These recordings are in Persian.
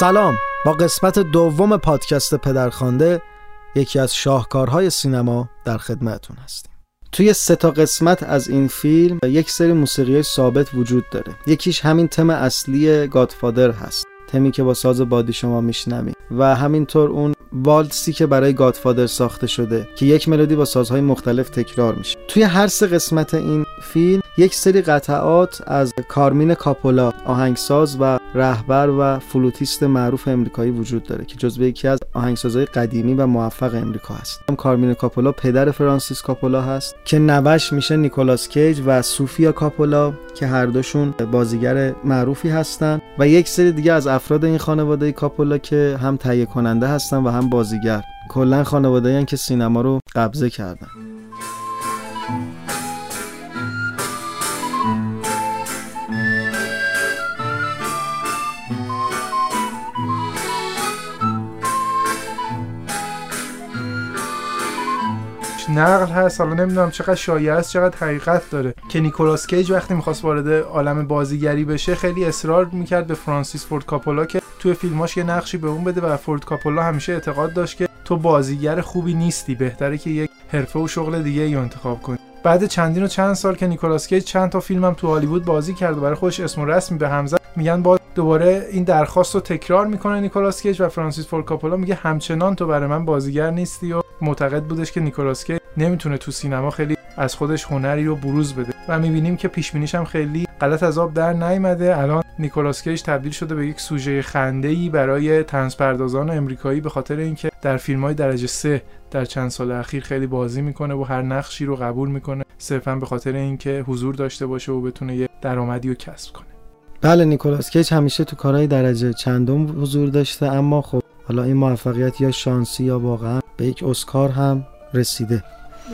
سلام. با قسمت دوم پادکست پدرخوانده یکی از شاهکارهای سینما در خدمتون هستیم. توی سه تا قسمت از این فیلم یک سری موسیقی ثابت وجود داره. یکیش همین تم اصلی Godfather هست. تمی که با ساز بادی شما میشنوید. و همینطور اون والسی که برای Godfather ساخته شده که یک ملودی با سازهای مختلف تکرار میشه. توی هر سه قسمت این فیلم یک سری قطعات از کارمین کاپولا آهنگساز و رهبر و فلوتیست معروف امریکایی وجود داره که جزو یکی از آهنگسازهای قدیمی و موفق امریکا هست. کارمین کاپولا پدر فرانسیس کاپولا هست که نوه‌ش میشه نیکولاس کیج و سوفیا کاپولا که هر دوشون بازیگر معروفی هستن و یک سری دیگه از افراد این خانواده کاپولا که هم تهیه کننده هستن و هم بازیگر. کلا خانواده که سینما رو قبضه کردن. نقل هست حالا نمی‌دونم چقدر شایع است چقدر حقیقت داره. که نیکولاس کیج وقتی می‌خواست وارد عالم بازیگری بشه خیلی اصرار می‌کرد به فرانسیس فورد کاپولا که توی فیلماش یه نقشی به اون بده و فورد کاپولا همیشه اعتقاد داشت که تو بازیگر خوبی نیستی بهتره که یک حرفه و شغل دیگه ای انتخاب کنی. بعد چندین و چند سال که نیکولاس کیج چند تا فیلمم تو هالیوود بازی کرد و برای خودش اسم و رسمی به هم زد میگن با دوباره این درخواست رو تکرار می‌کنه نیکولاس کیج و فرانسیس فورد کاپولا میگه همچنان تو برای من بازیگر نیستی و معتقد بودش که نیکولاس کیج نمی‌تونه تو سینما خیلی از خودش هنری رو بروز بده. و می‌بینیم که پیش هم خیلی غلط از آب در نیامده. الان نیکولاس کیج تبدیل شده به یک سوژه خنده ای برای طنز پردازان امریکایی به خاطر اینکه در فیلم های درجه سه در چند سال اخیر خیلی بازی می‌کنه و هر نقشی رو قبول می‌کنه. صرفا به خاطر اینکه حضور داشته باشه و بتونه یه درآمدی رو کسب کنه. بله نیکولاس کیج همیشه تو کارهای درجه چندم حضور داشته اما خب حالا این موفقیت یا شانسی یا واقعا به یک اسکار هم رسیده.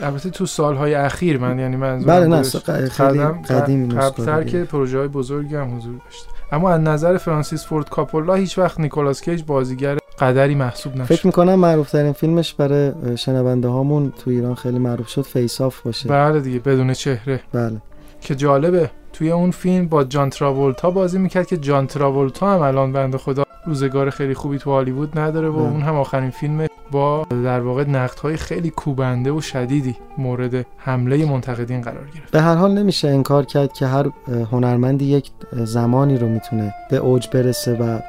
البته تو سالهای اخیر من یعنی من بله نه خیلی قدیم قبلتر که پروژه های بزرگی هم حضور داشته. اما از نظر فرانسیس فورد کاپولا هیچ وقت نیکولاس کیج بازیگر قدری محسوب نشد. فکر می‌کنم معروف ترین فیلمش برای شنونده هامون تو ایران خیلی معروف شد Face Off باشه. بله دیگه بدون چهره. بله. که جالبه. توی اون فیلم با جان تراولتا بازی می‌کرد که جان تراولتا هم الان بنده خدا روزگار خیلی خوبی تو هالیوود نداره و اون هم آخرین فیلم با در واقع های خیلی کوبنده و شدیدی مورد حمله منتقدین قرار گرفت. به هر حال نمیشه انکار کرد که هر هنرمندی یک زمانی رو می‌تونه به اوج برسه و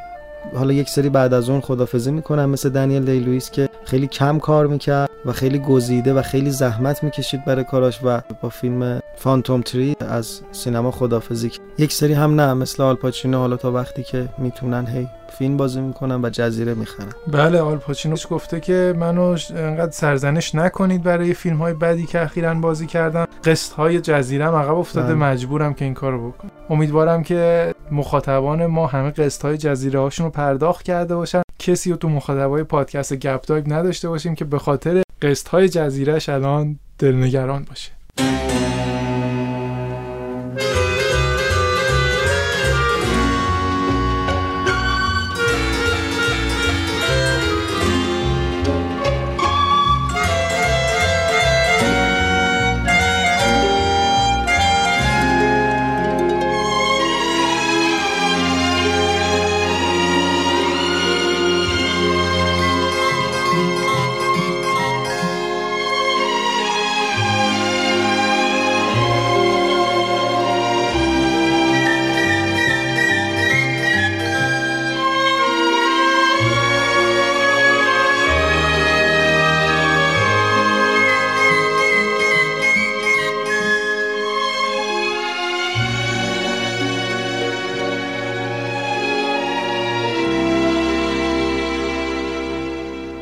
حالا یک سری بعد از اون خدافزی می‌کنن مثل دنیل دی لوئیس که خیلی کم کار می‌کرد و خیلی گزیده و خیلی زحمت می‌کشید برای کاراش و با فیلم فانتوم تری از سینما خدافزی یک سری هم نه مثل آلپاچینو حالا تا وقتی که می‌تونن هی فیلم بازی می‌کنن و جزیره می‌خرن. بله آلپاچینوش گفته که منو انقدر سرزنش نکنید برای فیلم های بدی که اخیرا بازی کردم قسط های جزیره عقب افتاده بله. مجبورم که این کارو بکنم. امیدوارم که مخاطبان ما همه قسط های جزیره هاشون رو پرداخت کرده باشن. کسی رو تو مخاطبای پادکست گپ نداشته باشیم که به خاطر قسط های جزیرهش الان دلنگران باشه.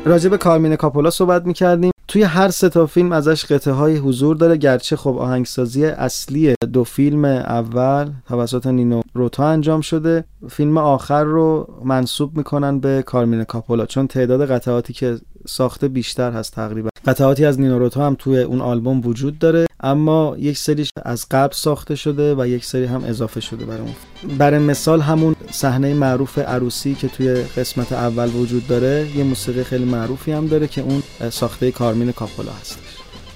راجع به کارمین کاپولا صحبت می‌کردیم. توی هر سه تا فیلم ازش قطعه های حضور داره. گرچه خب آهنگسازی اصلی دو فیلم اول توسط نینو روتا انجام شده. فیلم آخر رو منصوب می‌کنن به کارمین کاپولا چون تعداد قطعاتی که ساخته بیشتر هست تقریبا. قطعاتی از نینو روتا هم توی اون آلبوم وجود داره. اما یک سریش از قبل ساخته شده و یک سری هم اضافه شده برای اون برای مثال همون صحنه معروف عروسی که توی قسمت اول وجود داره یه موسیقی خیلی معروفی هم داره که اون ساخته کارمین کاپولا هستش.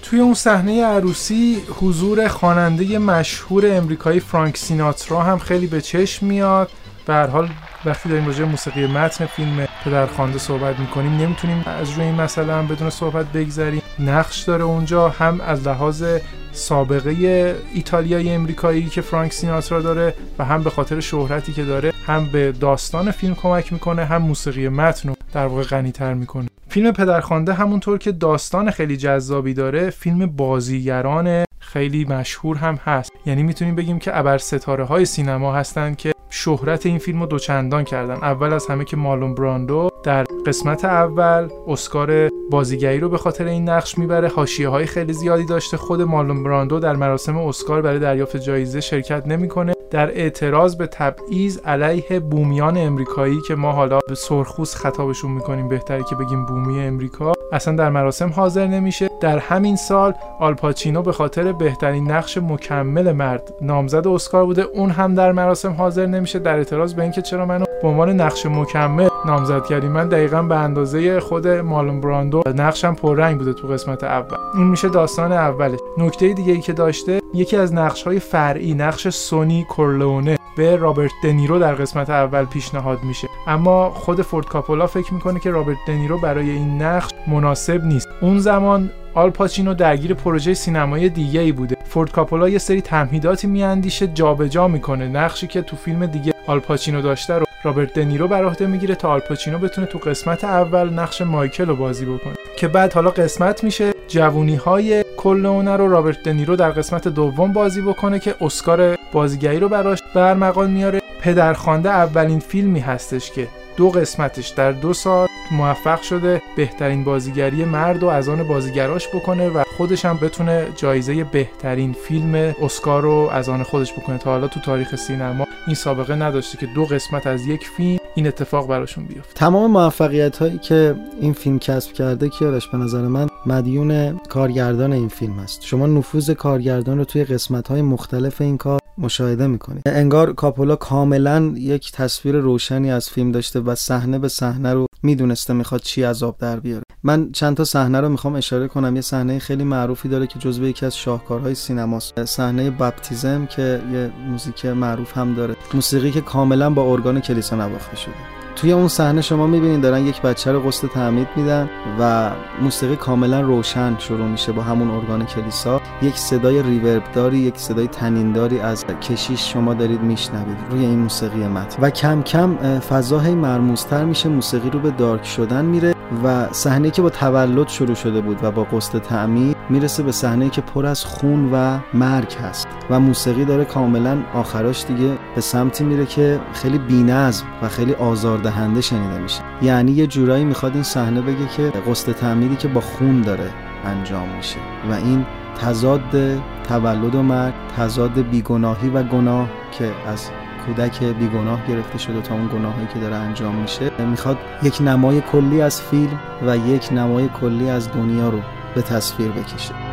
توی اون صحنه عروسی حضور خواننده مشهور امریکایی فرانک سیناترا هم خیلی به چشم میاد. به هر حال وقتی داریم راجع موسیقی متن فیلم پدرخوانده صحبت می‌کنیم نمی‌تونیم از روی این مسئله هم بدون صحبت بگذریم. نقش داره اونجا هم از لحاظ سابقه ایتالیایی امریکایی که فرانک سیناترا داره و هم به خاطر شهرتی که داره هم به داستان فیلم کمک می‌کنه هم موسیقی متن رو در واقع غنیتر می‌کنه. فیلم پدرخوانده همونطور که داستان خیلی جذابی داره فیلم بازیگران خیلی مشهور هم هست. یعنی می‌تونیم بگیم که ابر ستاره های سینما هستند که شهرت این فیلم رو دوچندان کردن. اول از همه که مالون براندو در قسمت اول اسکار بازیگری رو به خاطر این نقش می‌بره. حاشیه های خیلی زیادی داشته. خود مالون براندو در مراسم اسکار برای دریافت جایزه شرکت نمی‌کنه. در اعتراض به تبعیض علیه بومیان امریکایی که ما حالا به سرخوس خطابشون می‌کنیم بهتری که بگیم بومی امریکا اصلا در مراسم حاضر نمیشه. در همین سال آلپاچینو به خاطر بهترین نقش مکمل مرد نامزد اسکار بوده. اون هم در مراسم حاضر نمیشه در اعتراض به اینکه چرا منو به عنوان نقش مکمل نامزد کردی من دقیقا به اندازه خود مالون براندو نقشم پررنگ بوده تو قسمت اول. این میشه داستان اولش. نکته دیگه ای که داشته یکی از نقش های فرعی نقش سونی کورلونه به رابرت دنیرو در قسمت اول پیشنهاد میشه. اما خود فورد کاپولا فکر می‌کنه که رابرت دنیرو برای این نقش مناسب نیست. اون زمان آل پاچینو درگیر پروژه سینمایی دیگه ای بوده. فورد کاپولا یه سری تمهیداتی میاندیشه جابجا می‌کنه. نقشی که تو فیلم دیگه آل پاچینو داشته رو رابرت دنیرو بر عهده می‌گیره تا آل پاچینو بتونه تو قسمت اول نقش مایکل رو بازی بکنه. که بعد حالا قسمت میشه جوونی های کورلونه رو رابرت دنیرو در قسمت دوم بازی بکنه که اسکار بازیگری رو براش به ارمغان میاره. پدرخوانده اولین فیلمی هستش که دو قسمتش در دو سال موفق شده بهترین بازیگری مرد و از آن بازیگراش بکنه و خودش هم بتونه جایزه بهترین فیلم اسکار رو از آن خودش بکنه تا حالا تو تاریخ سینما. این سابقه نداشته که دو قسمت از یک فیلم این اتفاق براشون بیفته. تمام موفقیت هایی که این فیلم کسب کرده کیارش به نظر من مدیون کارگردان این فیلم است. شما نفوذ کارگردان رو توی قسمت های مختلف این کار مشاهده می‌کنید انگار کاپولا کاملا یک تصویر روشنی از فیلم داشته و صحنه به صحنه رو می‌دونسته می‌خواد چی عذاب در بیاره. من چند تا صحنه رو می‌خوام اشاره کنم. یه صحنه خیلی معروفی داره که جزو یکی از شاهکارهای سینماست. صحنه باپتیزم که یه موزیک معروف هم داره. موسیقی که کاملا با ارگان کلیسا نواخته شده. توی اون صحنه شما می‌بینید دارن یک بچه رو قسط تعمید میدن و موسیقی کاملا روشن شروع میشه با همون ارگان کلیسا. یک صدای ریورب داری یک صدای تنینداری از کشیش شما دارید میشنوید روی این موسیقی متن. و کم کم فضا هی مرموزتر میشه موسیقی رو به دارک شدن میره. و صحنه که با تولد شروع شده بود و با قسط تعمید می‌رسه به صحنه که پر از خون و مرگ هست و موسیقی داره کاملا آخراش دیگه به سمتی میره که خیلی بی‌نظم و خیلی آزاردهنده شنیده میشه. یعنی یه جورایی می‌خواد این صحنه بگه که قسط تعمیدی که با خون داره انجام میشه و این تضاد تولد و مرگ تضاد بیگناهی و گناه که از کودک بیگناه گرفته شده تا اون گناهایی که داره انجام میشه می‌خواد یک نمای کلی از فیلم و یک نمای کلی از دنیا رو به تصویر بکشه.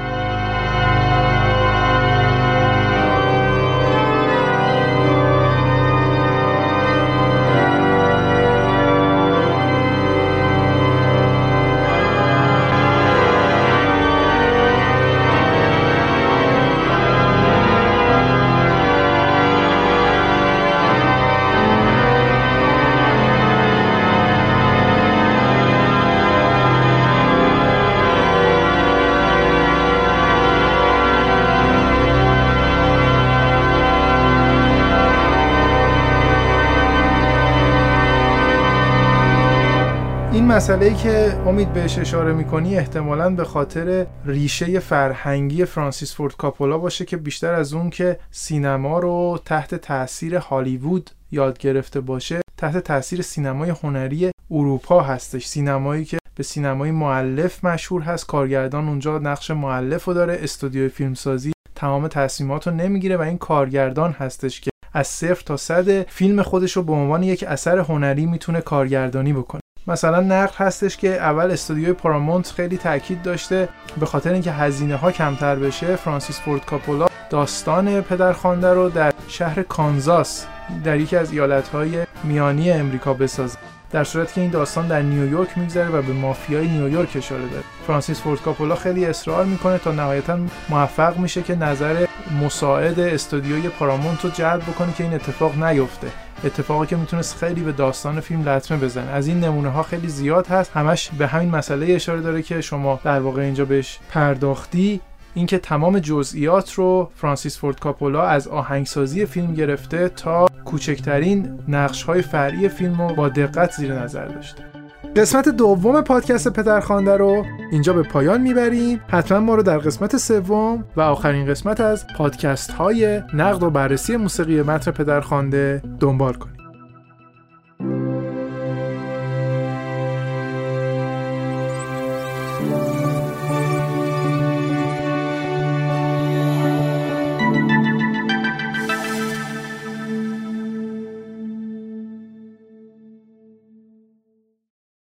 مسئله ای که امید بهش اشاره می‌کنی احتمالا به خاطر ریشه فرهنگی فرانسیس فورد کاپولا باشه که بیشتر از اون که سینما رو تحت تاثیر هالیوود یاد گرفته باشه تحت تاثیر سینمای هنری اروپا هستش. سینمایی که به سینمای معلف مشهور هست. کارگردان اونجا نقش معلف رو داره. استودیوی فیلمسازی تمام تصمیمات رو نمی‌گیره و این کارگردان هستش که از صفر تا صد فیلم خودش رو به عنوان یک اثر هنری می‌تونه کارگردانی بکنه. مثلا نقل هستش که اول استودیوی پارامونت خیلی تاکید داشته به خاطر اینکه هزینه ها کمتر بشه فرانسیس فورد کاپولا داستان پدرخوانده رو در شهر کانزاس در یکی از ایالتهای میانی امریکا بسازه در صورتی که این داستان در نیویورک میگذره و به مافیای نیویورک اشاره داره. فرانسیس فورد کاپولا خیلی اصرار می‌کنه تا نهایتا موفق میشه که نظر مساعد استودیوی پارامونت رو جلب بکنه که این اتفاق نیفته. اتفاقی که می‌تونست خیلی به داستان فیلم لطمه بزنه. از این نمونه ها خیلی زیاد هست. همش به همین مسئله اشاره داره که شما در واقع اینجا بهش پرداختی. اینکه تمام جزئیات رو فرانسیس فورد کاپولا از آهنگسازی فیلم گرفته تا کوچکترین نقش های فرعی فیلم رو با دقت زیر نظر داشته. قسمت دوم پادکست پدرخوانده رو اینجا به پایان می‌بریم. حتما ما رو در قسمت سوم و آخرین قسمت از پادکست های نقد و بررسی موسیقی متن پدرخوانده دنبال کنید.